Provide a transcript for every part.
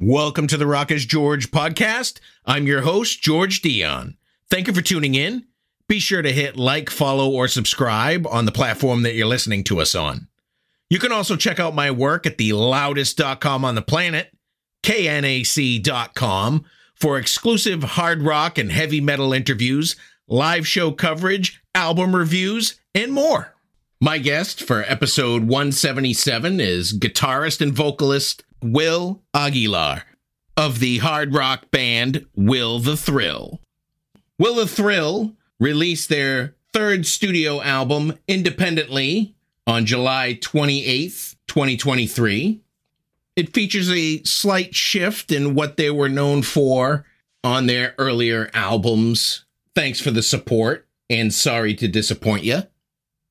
Welcome to the Rock is George podcast. I'm your host, George Dionne. Thank you for tuning in. Be sure to hit like, follow, or subscribe on the platform that you're listening to us on. You can also check out my work at the loudest.com on the planet, knac.com, for exclusive hard rock and heavy metal interviews, live show coverage, album reviews, and more. My guest for episode 177 is guitarist and vocalist Will Aguilar of the hard rock band Will the Thrill. Will the Thrill released their third studio album independently on July 28th, 2023. It features a slight shift in what they were known for on their earlier albums. Thanks for the support and sorry to disappoint you.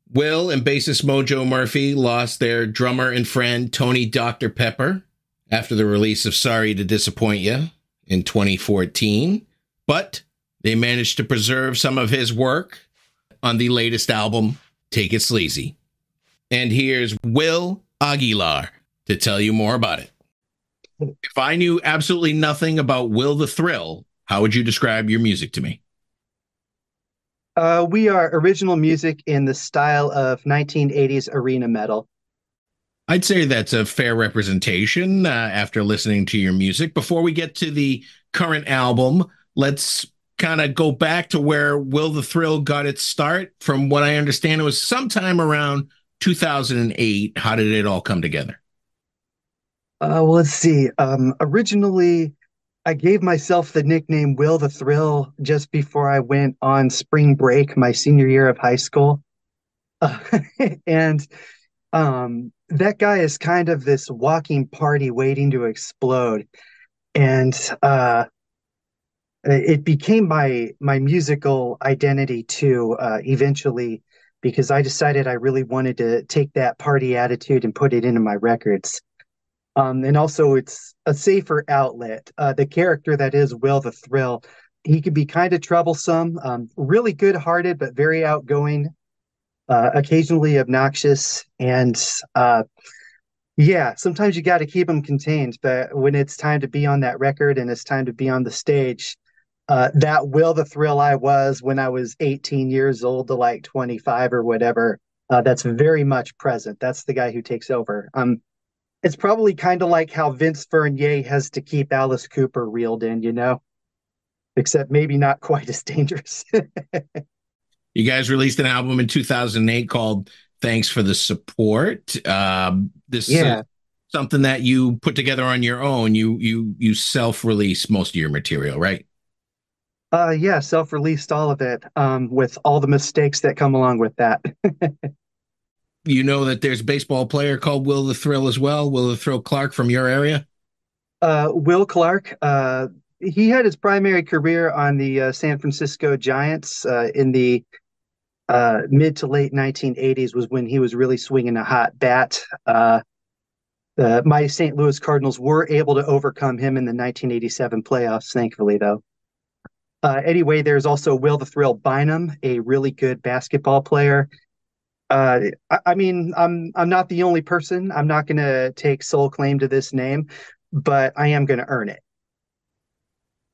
Will and bassist Mojo Murphy lost their drummer and friend Tony Dr. Pepper after the release of Sorry to Disappoint You in 2014, but they managed to preserve some of his work on the latest album, Take It Sleazy. And here's Will Aguilar to tell you more about it. If I knew absolutely nothing about Will the Thrill, how would you describe your music to me? Uh, we are original music in the style of 1980s arena metal. I'd say that's a fair representation uh, after listening to your music. Before we get to the current album, let's kind of go back to where Will the Thrill got its start. From what I understand, it was sometime around 2008. How did it all come together? Uh, well, let's see. Um, originally, I gave myself the nickname Will the Thrill just before I went on spring break my senior year of high school. Uh, and um, that guy is kind of this walking party waiting to explode. And uh, it became my my musical identity too uh, eventually because I decided I really wanted to take that party attitude and put it into my records. Um, and also, it's a safer outlet. Uh, the character that is Will the Thrill, he can be kind of troublesome, um, really good hearted, but very outgoing, uh, occasionally obnoxious. And uh, yeah, sometimes you got to keep them contained. But when it's time to be on that record and it's time to be on the stage, uh, that Will the Thrill I was when I was 18 years old to like 25 or whatever, uh, that's very much present. That's the guy who takes over. Um, it's probably kind of like how Vince Furnier has to keep Alice Cooper reeled in, you know, except maybe not quite as dangerous. you guys released an album in 2008 called Thanks for the Support. Um, this yeah. is something that you put together on your own. You you you self-release most of your material, right? Uh yeah, self-released all of it um with all the mistakes that come along with that. you know that there's a baseball player called Will the Thrill as well. Will the Thrill Clark from your area? Uh, Will Clark. Uh, he had his primary career on the uh, San Francisco Giants uh, in the uh, mid to late 1980s. Was when he was really swinging a hot bat. Uh, my St. Louis Cardinals were able to overcome him in the 1987 playoffs, thankfully, though. anyway, there's also Will the Thrill Bynum, a really good basketball player uh, I, I, mean, I'm I'm not the only person. I'm not going to take sole claim to this name, but I am going to earn it.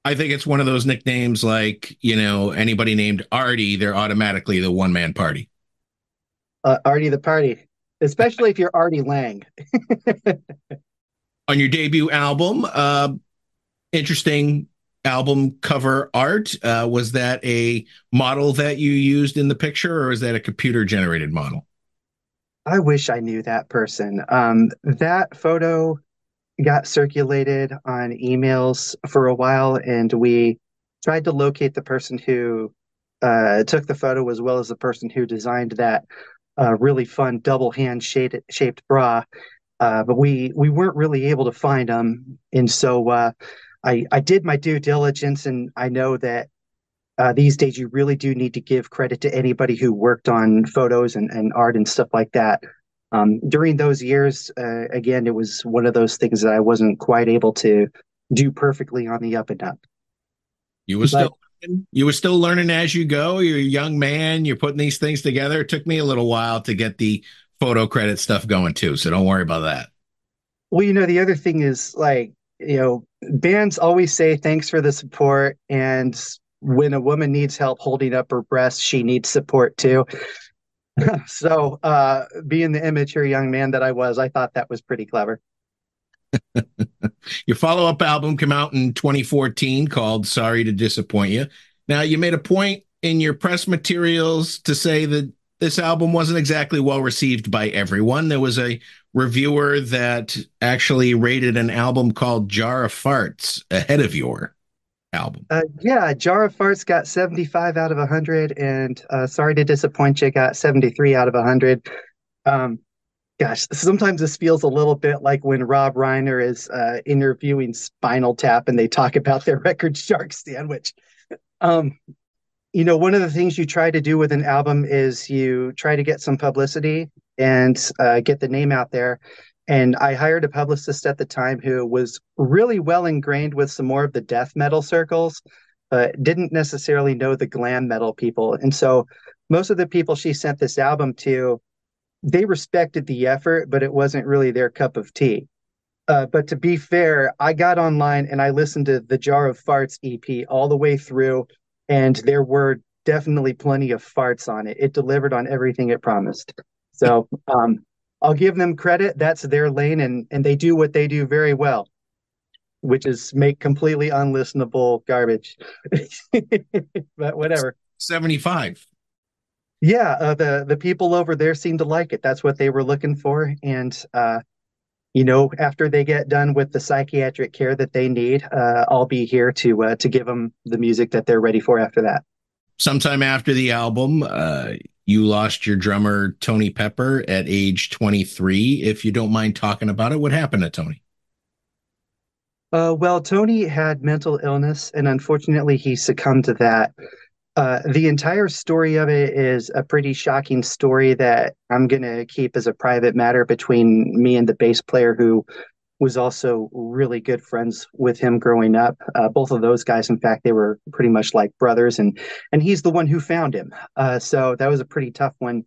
I think it's one of those nicknames like you know anybody named Artie, they're automatically the one man party. Uh, Artie the party, especially if you're Artie Lange. On your debut album, uh, interesting album cover art. Uh, was that a model that you used in the picture, or is that a computer generated model? I wish I knew that person. Um, that photo got circulated on emails for a while, and we tried to locate the person who uh, took the photo as well as the person who designed that uh, really fun double hand shaped, bra. Uh, but we we weren't really able to find them, and so uh, I, I did my due diligence, and I know that uh, these days you really do need to give credit to anybody who worked on photos and, and art and stuff like that. Um, during those years, uh, again, it was one of those things that I wasn't quite able to do perfectly on the up and up. You were but, still you were still learning as you go. You're a young man. You're putting these things together. It took me a little while to get the photo credit stuff going too, so don't worry about that. Well, you know, the other thing is like you know, bands always say thanks for the support. And when a woman needs help holding up her breast, she needs support too. so, uh, being the immature young man that I was, I thought that was pretty clever. Your follow up album came out in 2014 called Sorry to Disappoint You. Now, you made a point in your press materials to say that this album wasn't exactly well received by everyone. There was a reviewer that actually rated an album called Jar of Farts ahead of your album. Uh, yeah, Jar of Farts got 75 out of 100, and uh, Sorry to Disappoint You got 73 out of 100. Um, gosh, sometimes this feels a little bit like when Rob Reiner is uh, interviewing Spinal Tap and they talk about their record Shark Sandwich. Um, you know, one of the things you try to do with an album is you try to get some publicity and uh, get the name out there. And I hired a publicist at the time who was really well ingrained with some more of the death metal circles, but didn't necessarily know the glam metal people. And so most of the people she sent this album to, they respected the effort, but it wasn't really their cup of tea. Uh, but to be fair, I got online and I listened to the Jar of Farts EP all the way through, and there were definitely plenty of farts on it. It delivered on everything it promised. So um, I'll give them credit. That's their lane, and and they do what they do very well, which is make completely unlistenable garbage. but whatever. Seventy five. Yeah, uh, the the people over there seem to like it. That's what they were looking for, and uh, you know, after they get done with the psychiatric care that they need, uh, I'll be here to uh, to give them the music that they're ready for after that. Sometime after the album, uh, you lost your drummer Tony Pepper at age 23. If you don't mind talking about it, what happened to Tony? Uh, well, Tony had mental illness, and unfortunately, he succumbed to that. Uh, the entire story of it is a pretty shocking story that I'm going to keep as a private matter between me and the bass player who was also really good friends with him growing up. Uh, both of those guys, in fact, they were pretty much like brothers, and and he's the one who found him. Uh, so that was a pretty tough one.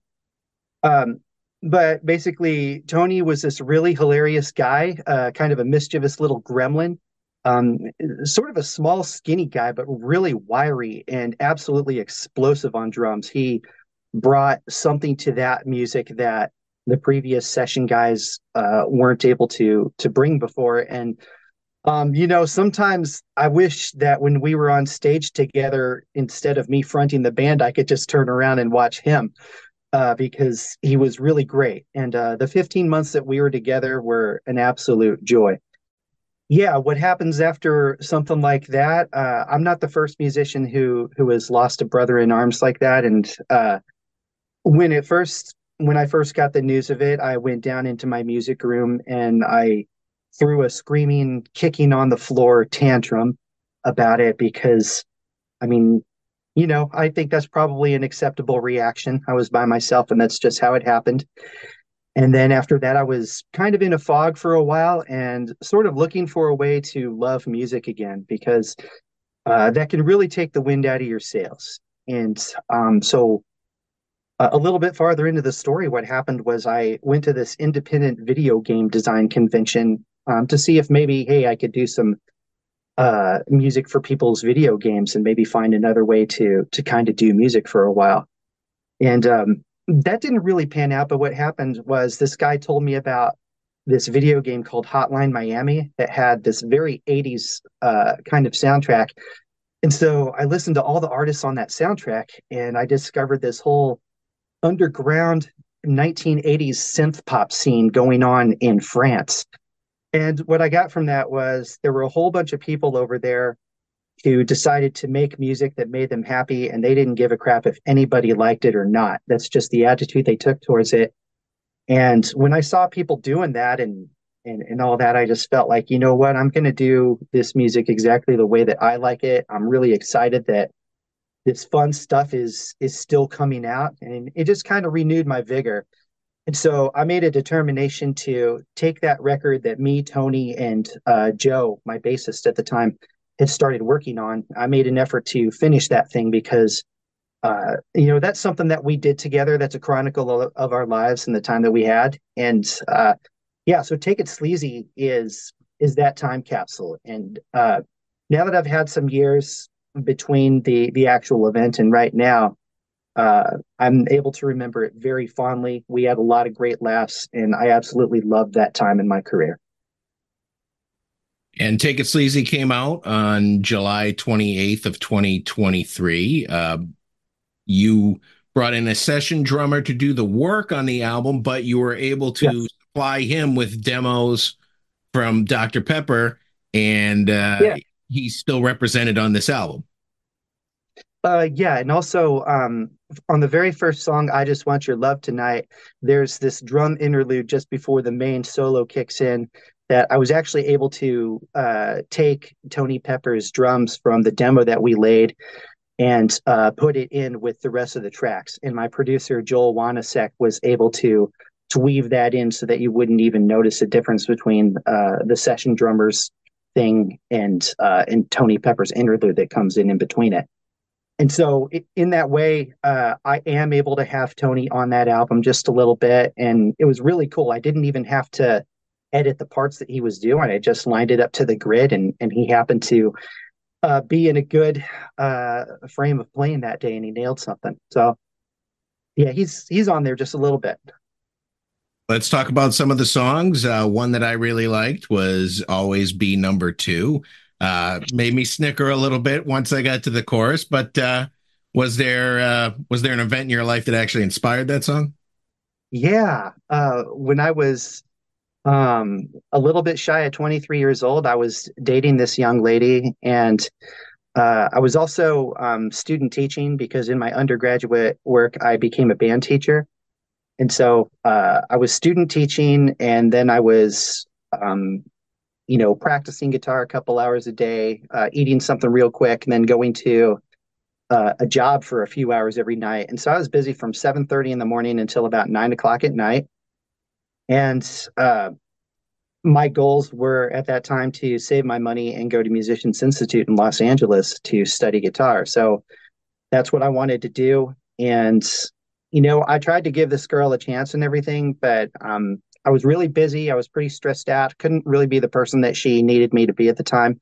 Um, but basically, Tony was this really hilarious guy, uh, kind of a mischievous little gremlin, um, sort of a small, skinny guy, but really wiry and absolutely explosive on drums. He brought something to that music that the previous session guys uh, weren't able to to bring before. And um, you know, sometimes I wish that when we were on stage together, instead of me fronting the band, I could just turn around and watch him uh, because he was really great. And uh, the 15 months that we were together were an absolute joy. Yeah, what happens after something like that? Uh, I'm not the first musician who who has lost a brother in arms like that. And uh, when it first when I first got the news of it, I went down into my music room and I threw a screaming, kicking on the floor tantrum about it because, I mean, you know, I think that's probably an acceptable reaction. I was by myself and that's just how it happened. And then after that, I was kind of in a fog for a while and sort of looking for a way to love music again because uh, that can really take the wind out of your sails. And um, so a little bit farther into the story, what happened was I went to this independent video game design convention um, to see if maybe, hey, I could do some uh, music for people's video games and maybe find another way to to kind of do music for a while. And um, that didn't really pan out. But what happened was this guy told me about this video game called Hotline Miami that had this very 80s uh, kind of soundtrack. And so I listened to all the artists on that soundtrack and I discovered this whole underground 1980s synth pop scene going on in France. And what I got from that was there were a whole bunch of people over there who decided to make music that made them happy and they didn't give a crap if anybody liked it or not. That's just the attitude they took towards it. And when I saw people doing that and and, and all that, I just felt like, you know what, I'm gonna do this music exactly the way that I like it. I'm really excited that this fun stuff is is still coming out and it just kind of renewed my vigor. And so i made a determination to take that record that me tony and uh, joe my bassist at the time had started working on. I made an effort to finish that thing because uh, you know that's something that we did together. That's a chronicle of, our lives and the time that we had. And uh, yeah so take it sleazy is is that time capsule. And uh, now that I've had some years between the the actual event and right now, uh, I'm able to remember it very fondly. We had a lot of great laughs, and I absolutely loved that time in my career. And Take It Sleazy came out on July 28th of 2023. Uh, you brought in a session drummer to do the work on the album, but you were able to yes. supply him with demos from Dr. Pepper, and uh, yeah. He's still represented on this album. Uh, yeah, and also um, on the very first song, "I Just Want Your Love Tonight," there's this drum interlude just before the main solo kicks in that I was actually able to uh, take Tony Pepper's drums from the demo that we laid and uh, put it in with the rest of the tracks. And my producer Joel Wanasek was able to to weave that in so that you wouldn't even notice a difference between uh, the session drummers thing and uh, and Tony Pepper's interlude that comes in in between it. And so, in that way, uh, I am able to have Tony on that album just a little bit, and it was really cool. I didn't even have to edit the parts that he was doing. I just lined it up to the grid, and and he happened to uh, be in a good uh, frame of playing that day, and he nailed something. So, yeah, he's he's on there just a little bit. Let's talk about some of the songs. Uh, one that I really liked was "Always Be Number Two. Uh, made me snicker a little bit once I got to the chorus, but uh, was there uh, was there an event in your life that actually inspired that song? Yeah, uh, when I was um, a little bit shy at 23 years old, I was dating this young lady, and uh, I was also um, student teaching because in my undergraduate work, I became a band teacher. And so uh, I was student teaching, and then I was, um, you know, practicing guitar a couple hours a day, uh, eating something real quick, and then going to uh, a job for a few hours every night. And so I was busy from 7:30 in the morning until about nine o'clock at night. And uh, my goals were at that time to save my money and go to Musicians Institute in Los Angeles to study guitar. So that's what I wanted to do. And, you know, I tried to give this girl a chance and everything, but um, I was really busy. I was pretty stressed out. Couldn't really be the person that she needed me to be at the time.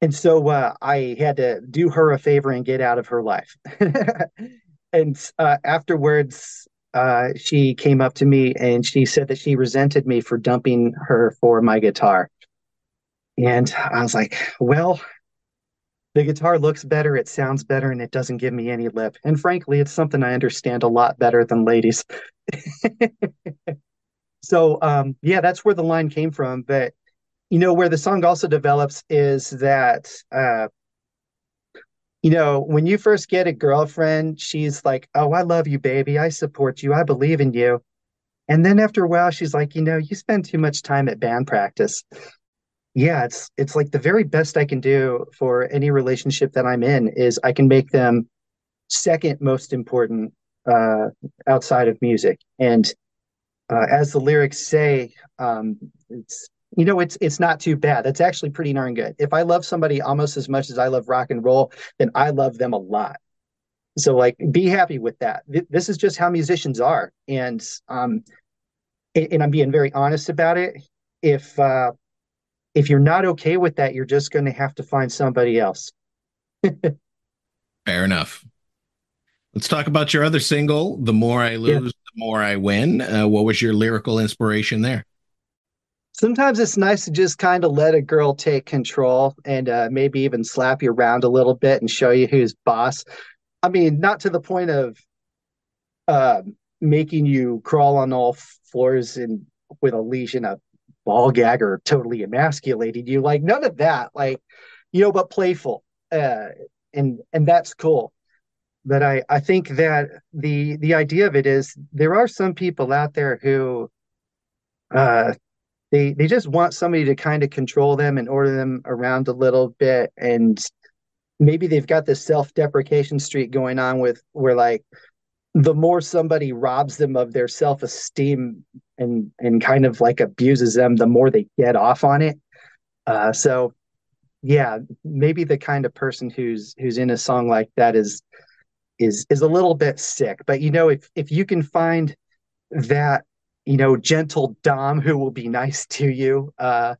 And so uh, I had to do her a favor and get out of her life. and uh, afterwards, uh, she came up to me and she said that she resented me for dumping her for my guitar. And I was like, well, the guitar looks better, it sounds better, and it doesn't give me any lip. And frankly, it's something I understand a lot better than ladies. so, um, yeah, that's where the line came from. But, you know, where the song also develops is that uh, you know, when you first get a girlfriend, she's like, Oh, I love you, baby. I support you. I believe in you. And then after a while, she's like, You know, you spend too much time at band practice. Yeah, it's it's like the very best I can do for any relationship that I'm in is I can make them second most important uh, outside of music. And uh, as the lyrics say, um, it's you know it's it's not too bad. That's actually pretty darn good. If i love somebody almost as much as i love rock and roll then i love them a lot. So like be happy with that. This is just how musicians are. And um and i'm being very honest about it. If uh if you're not okay with that you're just going to have to find somebody else fair enough let's talk about your other single the more i lose yeah. the more i win uh, what was your lyrical inspiration there sometimes it's nice to just kind of let a girl take control and uh, maybe even slap you around a little bit and show you who's boss. I mean, not to the point of uh, making you crawl on all fours and with a leash and a ball gag or totally emasculating you. Like none of that. Like you know, but playful, uh, and and that's cool. But I I think that the the idea of it is there are some people out there who uh they they just want somebody to kind of control them and order them around a little bit and maybe they've got this self-deprecation streak going on with where like the more somebody robs them of their self-esteem and and kind of like abuses them the more they get off on it uh, so yeah maybe the kind of person who's who's in a song like that is is is a little bit sick but you know if if you can find that you know, gentle Dom who will be nice to you. Uh,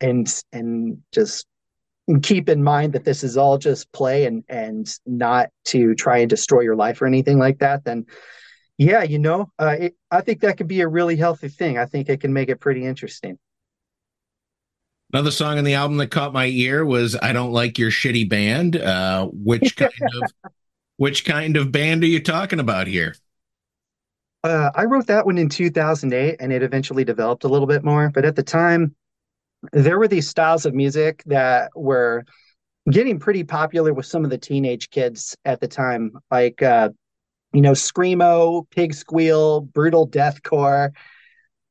and and just keep in mind that this is all just play and and not to try and destroy your life or anything like that, then yeah, you know, uh, it, I think that could be a really healthy thing. I think it can make it pretty interesting. Another song on the album that caught my ear was "I Don't Like Your Shitty Band." Uh, which kind of which kind of band are you talking about here? Uh, I wrote that one in 2008, and it eventually developed a little bit more. But at the time, there were these styles of music that were getting pretty popular with some of the teenage kids at the time, like uh, you know, screamo, pig squeal, brutal deathcore.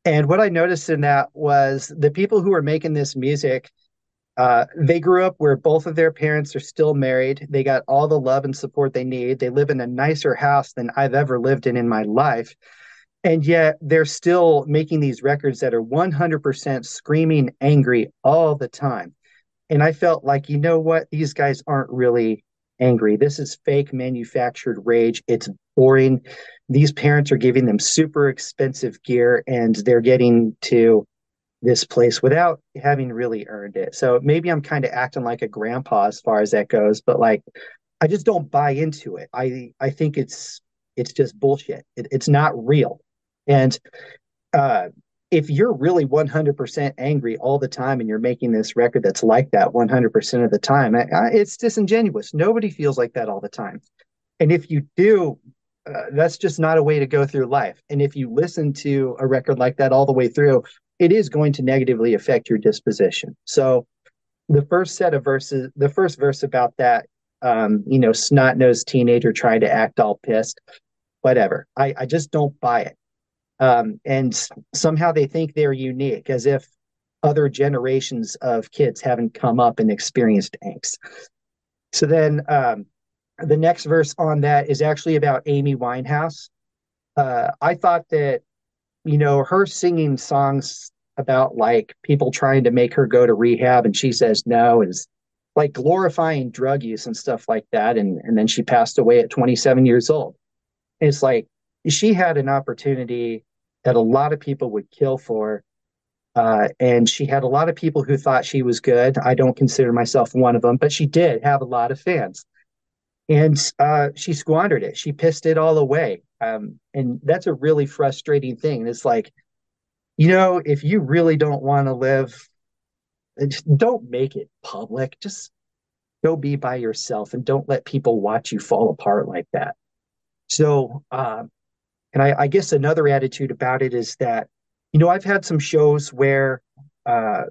And what I noticed in that was the people who were making this music, uh, they grew up where both of their parents are still married. They got all the love and support they need. They live in a nicer house than I've ever lived in in my life. And yet they're still making these records that are 100% screaming angry all the time. And I felt like, you know what? These guys aren't really angry. This is fake manufactured rage. It's boring. These parents are giving them super expensive gear and they're getting to this place without having really earned it. So maybe I'm kind of acting like a grandpa as far as that goes, but like I just don't buy into it. I I think it's it's just bullshit. It, it's not real. And uh if you're really 100% angry all the time and you're making this record that's like that 100% of the time, it's disingenuous. Nobody feels like that all the time. And if you do, uh, that's just not a way to go through life. And if you listen to a record like that all the way through, it is going to negatively affect your disposition. So the first set of verses, the first verse about that, um, you know, snot nosed teenager trying to act all pissed, whatever. I, I just don't buy it um, and somehow they think they're unique, as if other generations of kids haven't come up and experienced angst. So then um, the next verse on that is actually about Amy Winehouse. Uh, I thought that, you know, her singing songs about like people trying to make her go to rehab and she says no is like glorifying drug use and stuff like that. And, and then she passed away at 27 years old. It's like she had an opportunity that a lot of people would kill for. Uh, and she had a lot of people who thought she was good. I don't consider myself one of them, but she did have a lot of fans. And uh, she squandered it. She pissed it all away. Um, and that's a really frustrating thing. It's like, you know, if you really don't want to live, don't make it public. Just go be by yourself and don't let people watch you fall apart like that. So, uh, and I, I guess another attitude about it is that, you know, I've had some shows where, uh,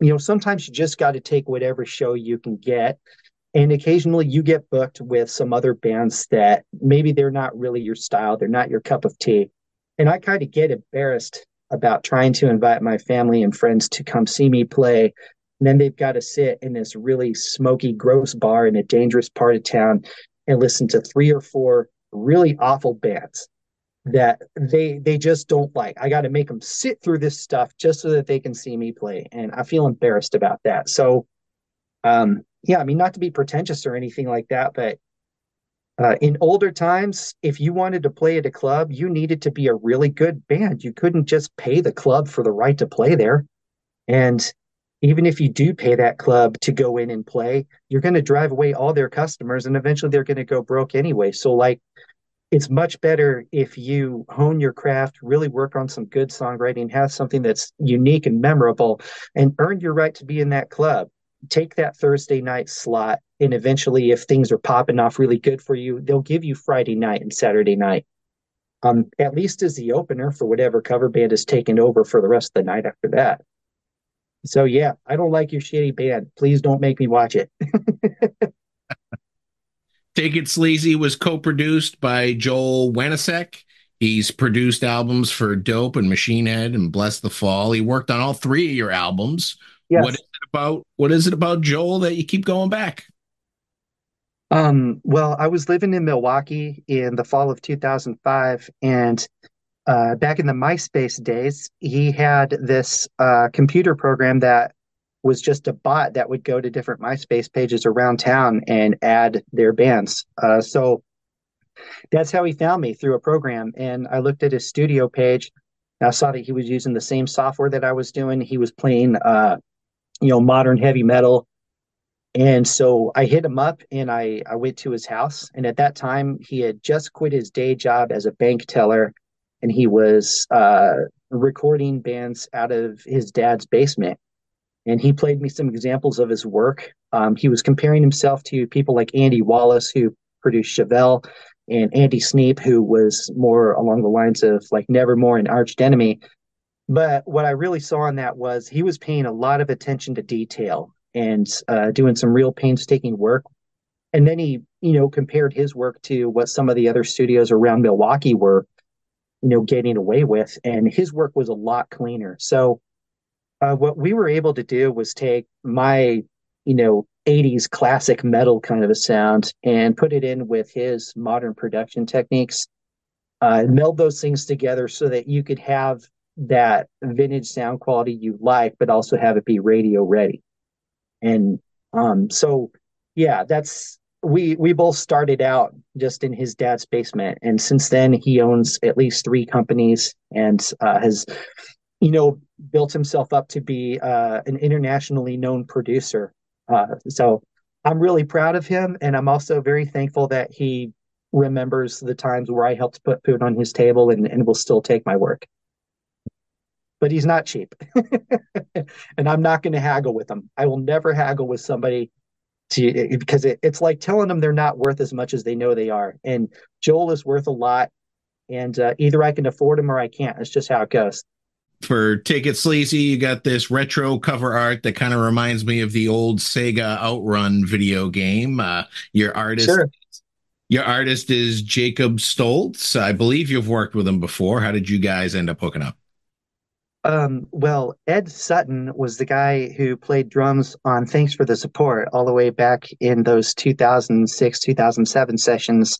you know, sometimes you just got to take whatever show you can get. And occasionally you get booked with some other bands that maybe they're not really your style, they're not your cup of tea. And I kind of get embarrassed about trying to invite my family and friends to come see me play. And then they've got to sit in this really smoky, gross bar in a dangerous part of town and listen to three or four really awful bands that they they just don't like. I got to make them sit through this stuff just so that they can see me play, and I feel embarrassed about that. So, um, yeah, I mean, not to be pretentious or anything like that, but uh, in older times, if you wanted to play at a club, you needed to be a really good band. You couldn't just pay the club for the right to play there, and even if you do pay that club to go in and play, you're going to drive away all their customers, and eventually they're going to go broke anyway. So, like it's much better if you hone your craft, really work on some good songwriting, have something that's unique and memorable, and earn your right to be in that club. Take that Thursday night slot, and eventually, if things are popping off really good for you, they'll give you Friday night and Saturday night. Um, at least as the opener for whatever cover band is taking over for the rest of the night after that. So yeah, I don't like your shitty band. Please don't make me watch it. Take It Sleazy was co-produced by Joel Wanasek. He's produced albums for Dope and Machine Head and Blessthefall. He worked on all three of your albums. Yes. What is it about? What is it about Joel that you keep going back? Um, well, I was living in Milwaukee in the fall of 2005, and uh, back in the MySpace days, he had this uh, computer program that was just a bot that would go to different MySpace pages around town and add their bands. Uh, so that's how he found me through a program. And I looked at his studio page. I saw that he was using the same software that I was doing. He was playing uh, you know, modern heavy metal. And so I hit him up and I, I went to his house. And at that time, he had just quit his day job as a bank teller and he was uh, recording bands out of his dad's basement. And he played me some examples of his work. Um, he was comparing himself to people like Andy Wallace, who produced Chevelle, and Andy Sneap, who was more along the lines of like Nevermore and Arch Enemy. But what I really saw in that was he was paying a lot of attention to detail and uh, doing some real painstaking work. And then he, you know, compared his work to what some of the other studios around Milwaukee were, you know, getting away with. And his work was a lot cleaner. So uh, what we were able to do was take my, you know, 80s classic metal kind of a sound and put it in with his modern production techniques, uh, meld those things together so that you could have that vintage sound quality you like, but also have it be radio ready. And um, so, yeah, that's we we both started out just in his dad's basement, and since then he owns at least three companies and uh, has, you know, built himself up to be uh, an internationally known producer. Uh, so I'm really proud of him, and I'm also very thankful that he remembers the times where I helped put food on his table and, and will still take my work but he's not cheap. and I'm not going to haggle with him. I will never haggle with somebody to because it, it's like telling them they're not worth as much as they know they are. And Joel is worth a lot, and uh, either I can afford him or I can't. It's just how it goes. For Take It Sleazy, you got this retro cover art that kind of reminds me of the old Sega Outrun video game. Uh, your artist, sure. your artist is Jacob Stoltz. I believe you've worked with him before. How did you guys end up hooking up? Um, well, Ed Sutton was the guy who played drums on Thanks for the Support all the way back in those 2006, 2007 sessions.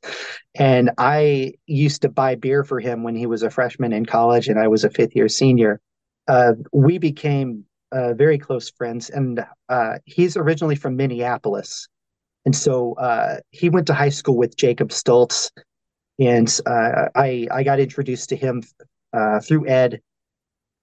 And I used to buy beer for him when he was a freshman in college and I was a fifth year senior. Uh, we became uh, very close friends. And uh, he's originally from Minneapolis. And so uh, he went to high school with Jacob Stoltz. And uh, I, I got introduced to him uh, through Ed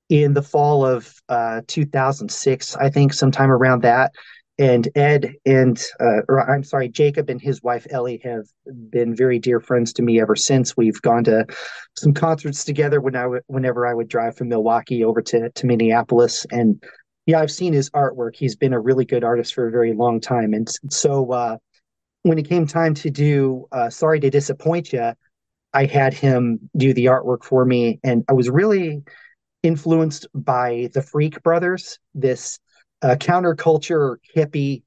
in the fall of uh, 2006, I think, sometime around that. And Ed and, uh, or I'm sorry, Jacob and his wife Ellie have been very dear friends to me ever since. We've gone to some concerts together when I w- whenever I would drive from Milwaukee over to, to Minneapolis. And yeah, I've seen his artwork. He's been a really good artist for a very long time. And so uh, when it came time to do uh, Sorry to Disappoint You, I had him do the artwork for me. And I was really influenced by the Freak Brothers, this uh, counterculture hippie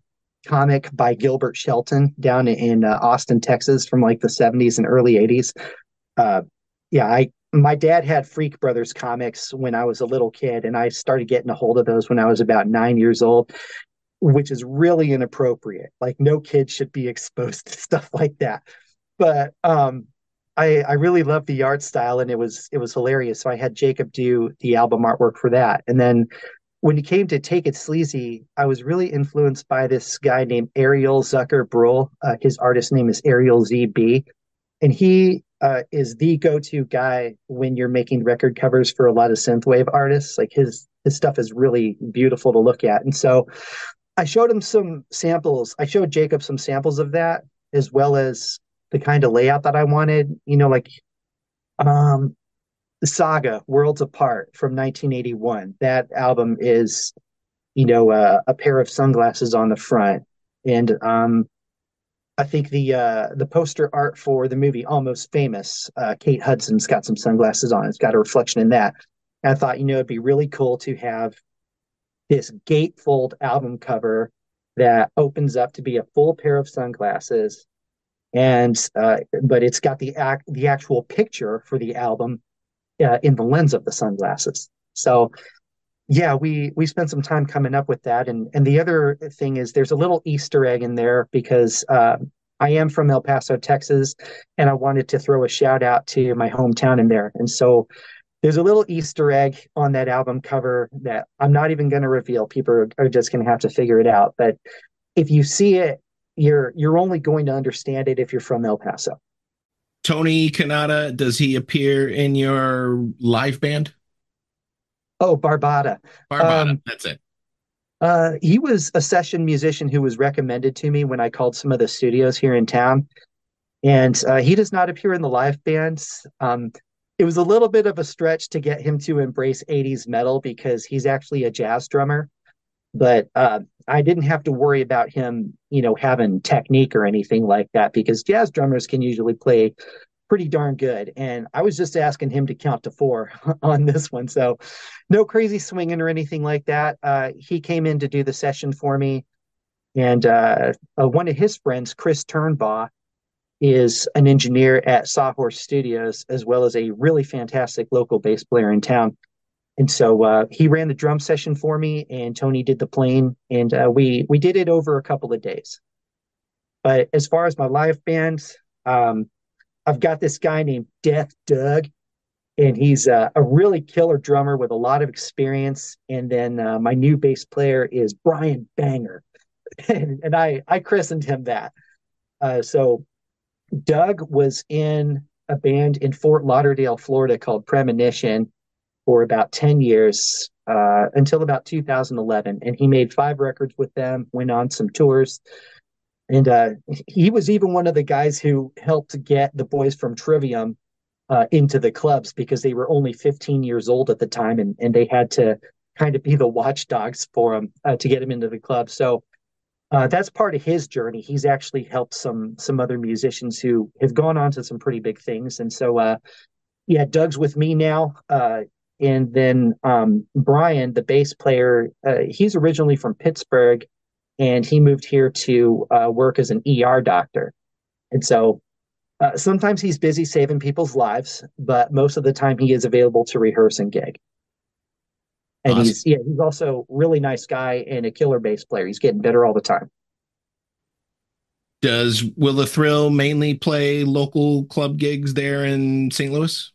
comic by Gilbert Shelton down in uh, Austin, Texas, from like the 70s and early 80s. Uh, yeah, I my dad had Freak Brothers comics when I was a little kid, and I started getting a hold of those when I was about nine years old, which is really inappropriate. Like, no kid should be exposed to stuff like that. But um, I, I really loved the art style and it was it was hilarious. So I had Jacob do the album artwork for that. And then when he came to Take It Sleazy, I was really influenced by this guy named Ariel Zucker Bruhl. Uh, his artist name is Ariel ZB. And he uh, is the go-to guy when you're making record covers for a lot of synthwave artists. Like his his stuff is really beautiful to look at. And so I showed him some samples. I showed Jacob some samples of that, as well as the kind of layout that I wanted. You know, like um, Saga Worlds Apart from 1981. That album is, you know, uh, a pair of sunglasses on the front, and um, I think the uh, the poster art for the movie Almost Famous, uh, Kate Hudson's got some sunglasses on. It's got a reflection in that. And I thought, you know, it'd be really cool to have this gatefold album cover that opens up to be a full pair of sunglasses and uh, but it's got the act the actual picture for the album uh, in the lens of the sunglasses. So yeah, we we spent some time coming up with that, and and the other thing is there's a little Easter egg in there because uh, I am from El Paso, Texas, and I wanted to throw a shout out to my hometown in there, and so. There's a little Easter egg on that album cover that I'm not even going to reveal. People are, are just going to have to figure it out. But if you see it you're you're only going to understand it if you're from El Paso. Tony Kanata, does he appear in your live band? Oh, Barbada. Barbada, um, that's it. Uh, he was a session musician who was recommended to me when I called some of the studios here in town. And uh, he does not appear in the live bands. Um, it was a little bit of a stretch to get him to embrace 80s metal because he's actually a jazz drummer. But uh, I didn't have to worry about him, you know, having technique or anything like that because jazz drummers can usually play pretty darn good. And I was just asking him to count to four on this one. So no crazy swinging or anything like that. Uh, he came in to do the session for me. And uh, uh, one of his friends, Chris Turnbaugh, is an engineer at Sawhorse Studios, as well as a really fantastic local bass player in town. And so uh, he ran the drum session for me, and Tony did the playing, and uh, we we did it over a couple of days. But as far as my live bands, um, I've got this guy named Death Doug, and he's uh, a really killer drummer with a lot of experience. And then uh, my new bass player is Brian Banger, and, and I I christened him that. Uh, so Doug was in a band in Fort Lauderdale, Florida called Premonition for about 10 years uh, until about 2011. And he made five records with them, went on some tours. And uh, he was even one of the guys who helped get the boys from Trivium uh, into the clubs because they were only 15 years old at the time and, and they had to kind of be the watchdogs for them uh, to get him into the club. So uh, that's part of his journey. He's actually helped some some other musicians who have gone on to some pretty big things. And so, uh, yeah, Doug's with me now. Uh, and then um, Brian, the bass player, uh, he's originally from Pittsburgh and he moved here to uh, work as an ER doctor. And so uh, sometimes he's busy saving people's lives, but most of the time he is available to rehearse and gig. And awesome. he's yeah, he's also really nice guy and a killer bass player. He's getting better all the time. Does Will the Thrill mainly play local club gigs there in St. Louis?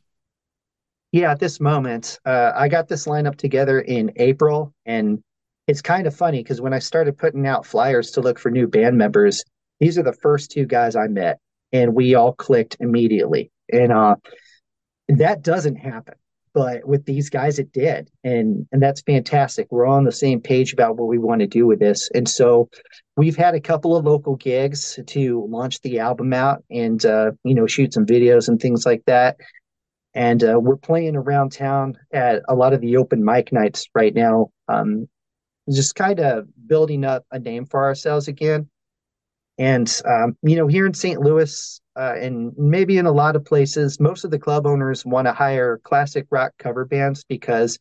Yeah, at this moment, uh, I got this lineup together in April, and it's kind of funny because when I started putting out flyers to look for new band members, these are the first two guys I met, and we all clicked immediately. And uh, that doesn't happen, but with these guys, it did, and and that's fantastic. We're on the same page about what we want to do with this, and so we've had a couple of local gigs to launch the album out, and uh, you know, shoot some videos and things like that. And uh, we're playing around town at a lot of the open mic nights right now. Um, just kind of building up a name for ourselves again. And um, you know, here in St. Louis, uh, and maybe in a lot of places, most of the club owners want to hire classic rock cover bands because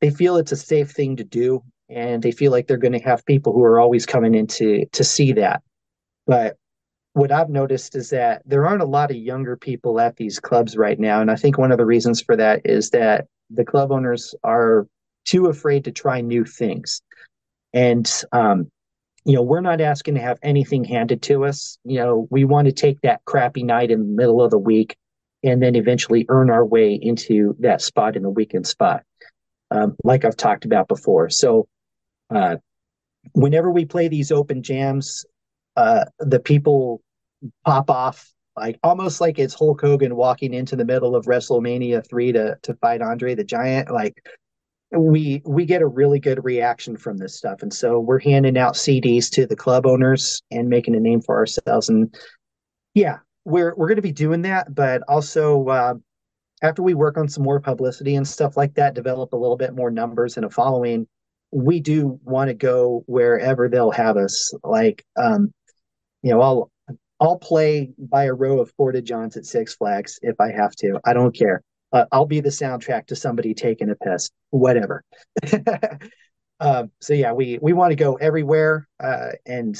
they feel it's a safe thing to do, and they feel like they're going to have people who are always coming in to to see that. But what I've noticed is that there aren't a lot of younger people at these clubs right now, and I think one of the reasons for that is that the club owners are too afraid to try new things. And, um, you know, we're not asking to have anything handed to us. You know, we want to take that crappy night in the middle of the week and then eventually earn our way into that spot in the weekend spot, um, like I've talked about before. So, uh, whenever we play these open jams, uh, the people pop off like almost like it's Hulk Hogan walking into the middle of WrestleMania three to to fight Andre the Giant. Like we we get a really good reaction from this stuff. And so we're handing out cds to the club owners and making a name for ourselves. And yeah we're we're going to be doing that. But also uh, after we work on some more publicity and stuff like that develop a little bit more numbers and a following we do want to go wherever they'll have us. Like um you know i'll i'll play by a row of porta johns at six flags if i have to i don't care uh, I'll be the soundtrack to somebody taking a piss, whatever. um, so yeah, we we want to go everywhere, uh, and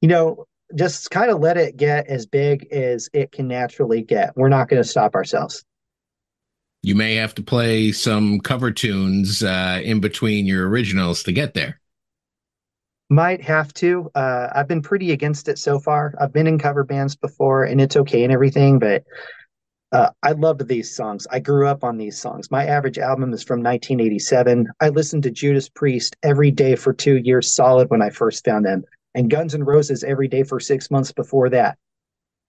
you know, just kind of let it get as big as it can naturally get. We're not going to stop ourselves. You may have to play some cover tunes uh, in between your originals to get there. Might have to. Uh, I've been pretty against it so far. I've been in cover bands before, and it's okay and everything, but uh, I loved these songs. I grew up on these songs. My average album is from 1987. I listened to Judas Priest every day for two years solid when I first found them, and Guns N' Roses every day for six months before that.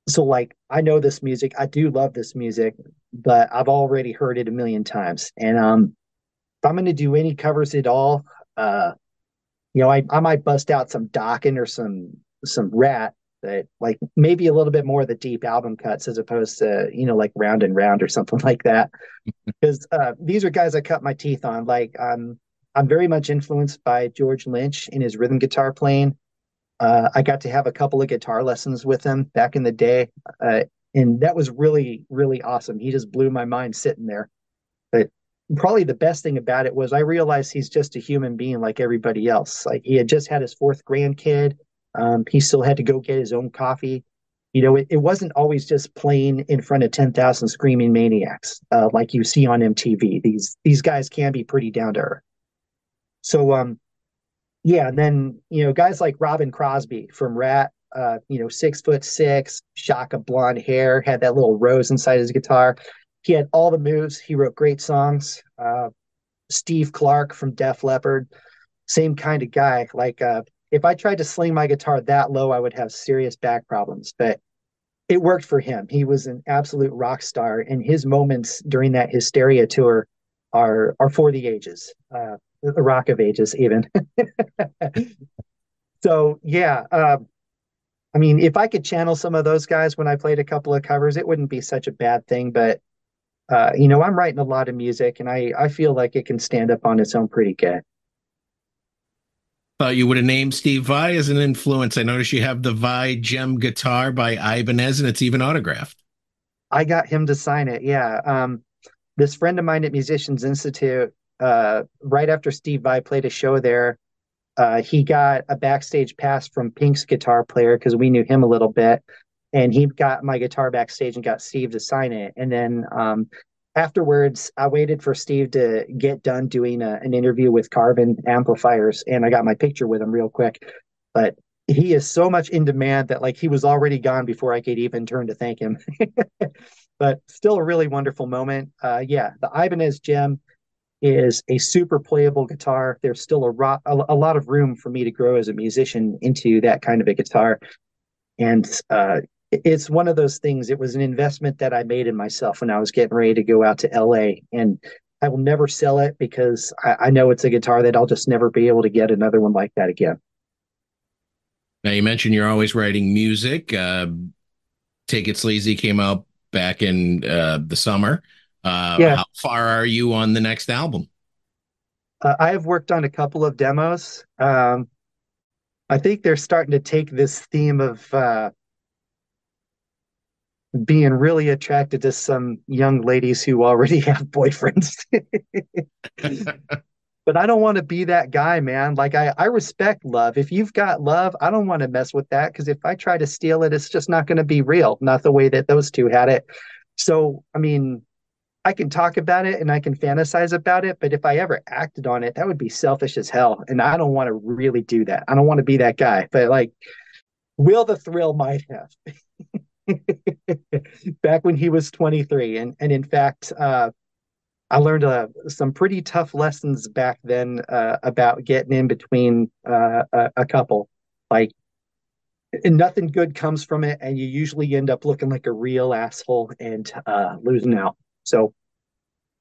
So, like, I know this music. I do love this music, but I've already heard it a million times. And um, if I'm going to do any covers at all, uh, you know, I, I might bust out some Dokken or some some Ratt that like maybe a little bit more of the deep album cuts as opposed to you know like round and round or something like that. Because uh, these are guys I cut my teeth on. Like I'm I'm very much influenced by George Lynch in his rhythm guitar playing. Uh, I got to have a couple of guitar lessons with him back in the day uh, and that was really really awesome. He just blew my mind sitting there probably the best thing about it was I realized he's just a human being like everybody else like he had just had his fourth grandkid um, he still had to go get his own coffee. You know, it, it wasn't always just playing in front of 10,000 screaming maniacs uh, like you see on MTV. These these guys can be pretty down to earth. So, um, yeah, and then, you know, guys like Robin Crosby from Ratt, uh, you know, six foot six, shock of blonde hair, had that little rose inside his guitar. He had all the moves. He wrote great songs. Uh, Steve Clark from Def Leppard, same kind of guy. Like uh, if I tried to sling my guitar that low, I would have serious back problems. But it worked for him. He was an absolute rock star, and his moments during that Hysteria tour are are for the ages, uh, the rock of ages, even. so yeah, uh, I mean, if I could channel some of those guys when I played a couple of covers, it wouldn't be such a bad thing. But uh, you know, I'm writing a lot of music, and I I feel like it can stand up on its own pretty good. Thought you would have named Steve Vai as an influence. I noticed you have the Vai Jem guitar by Ibanez, and it's even autographed. I got him to sign it. Yeah. Um, this friend of mine at Musicians Institute, uh, right after Steve Vai played a show there, uh, he got a backstage pass from Pink's guitar player because we knew him a little bit, and he got my guitar backstage and got Steve to sign it. And then um, afterwards, I waited for Steve to get done doing a, an interview with Carvin Amplifiers, and I got my picture with him real quick. But he is so much in demand that like he was already gone before I could even turn to thank him. but still a really wonderful moment. Uh, yeah, the Ibanez Jem is a super playable guitar. There's still a, ro- a, a, lot of room for me to grow as a musician into that kind of a guitar. And uh, it's one of those things. It was an investment that I made in myself when I was getting ready to go out to LA. And I will never sell it because I, I know it's a guitar that I'll just never be able to get another one like that again. Now, you mentioned you're always writing music. Uh, Take It Sleazy came out back in uh, the summer. Uh, yeah. How far are you on the next album? Uh, I have worked on a couple of demos. Um, I think they're starting to take this theme of uh, being really attracted to some young ladies who already have boyfriends. but I don't want to be that guy, man. Like I, I respect love. If you've got love, I don't want to mess with that because if I try to steal it, it's just not going to be real. Not the way that those two had it. So, I mean, I can talk about it and I can fantasize about it, but if I ever acted on it, that would be selfish as hell. And I don't want to really do that. I don't want to be that guy. But like, Will the Thrill might have. back when he was 23. And, and in fact, uh, I learned uh, some pretty tough lessons back then uh, about getting in between uh, a, a, couple. Like, nothing good comes from it, and you usually end up looking like a real asshole and uh, losing out. So,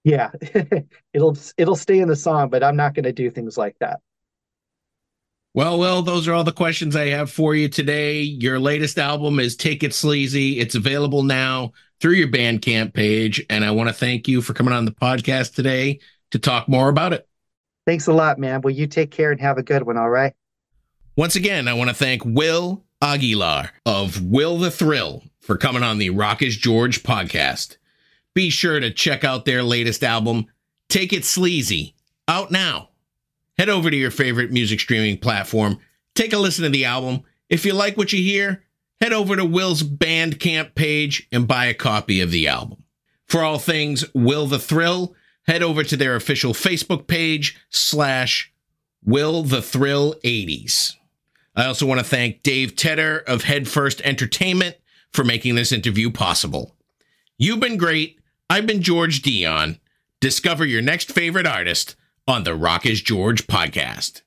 yeah, it'll it'll stay in the song, but I'm not going to do things like that. Well, well, those are all the questions I have for you today. Your latest album is Take It Sleazy. It's available now through your Bandcamp page. And I want to thank you for coming on the podcast today to talk more about it. Thanks a lot, man. Well, you take care and have a good one? All right. Once again, I want to thank Will Aguilar of Will the Thrill for coming on the Rock is George podcast. Be sure to check out their latest album, Take It Sleazy, out now head over to your favorite music streaming platform, take a listen to the album. If you like what you hear, head over to Will's Bandcamp page and buy a copy of the album. For all things Will the Thrill, head over to their official Facebook page slash Will the Thrill 80s. I also want to thank Dave Tedder of Headfirst Entertainment for making this interview possible. You've been great. I've been George Dionne. Discover your next favorite artist on the Rock is George podcast.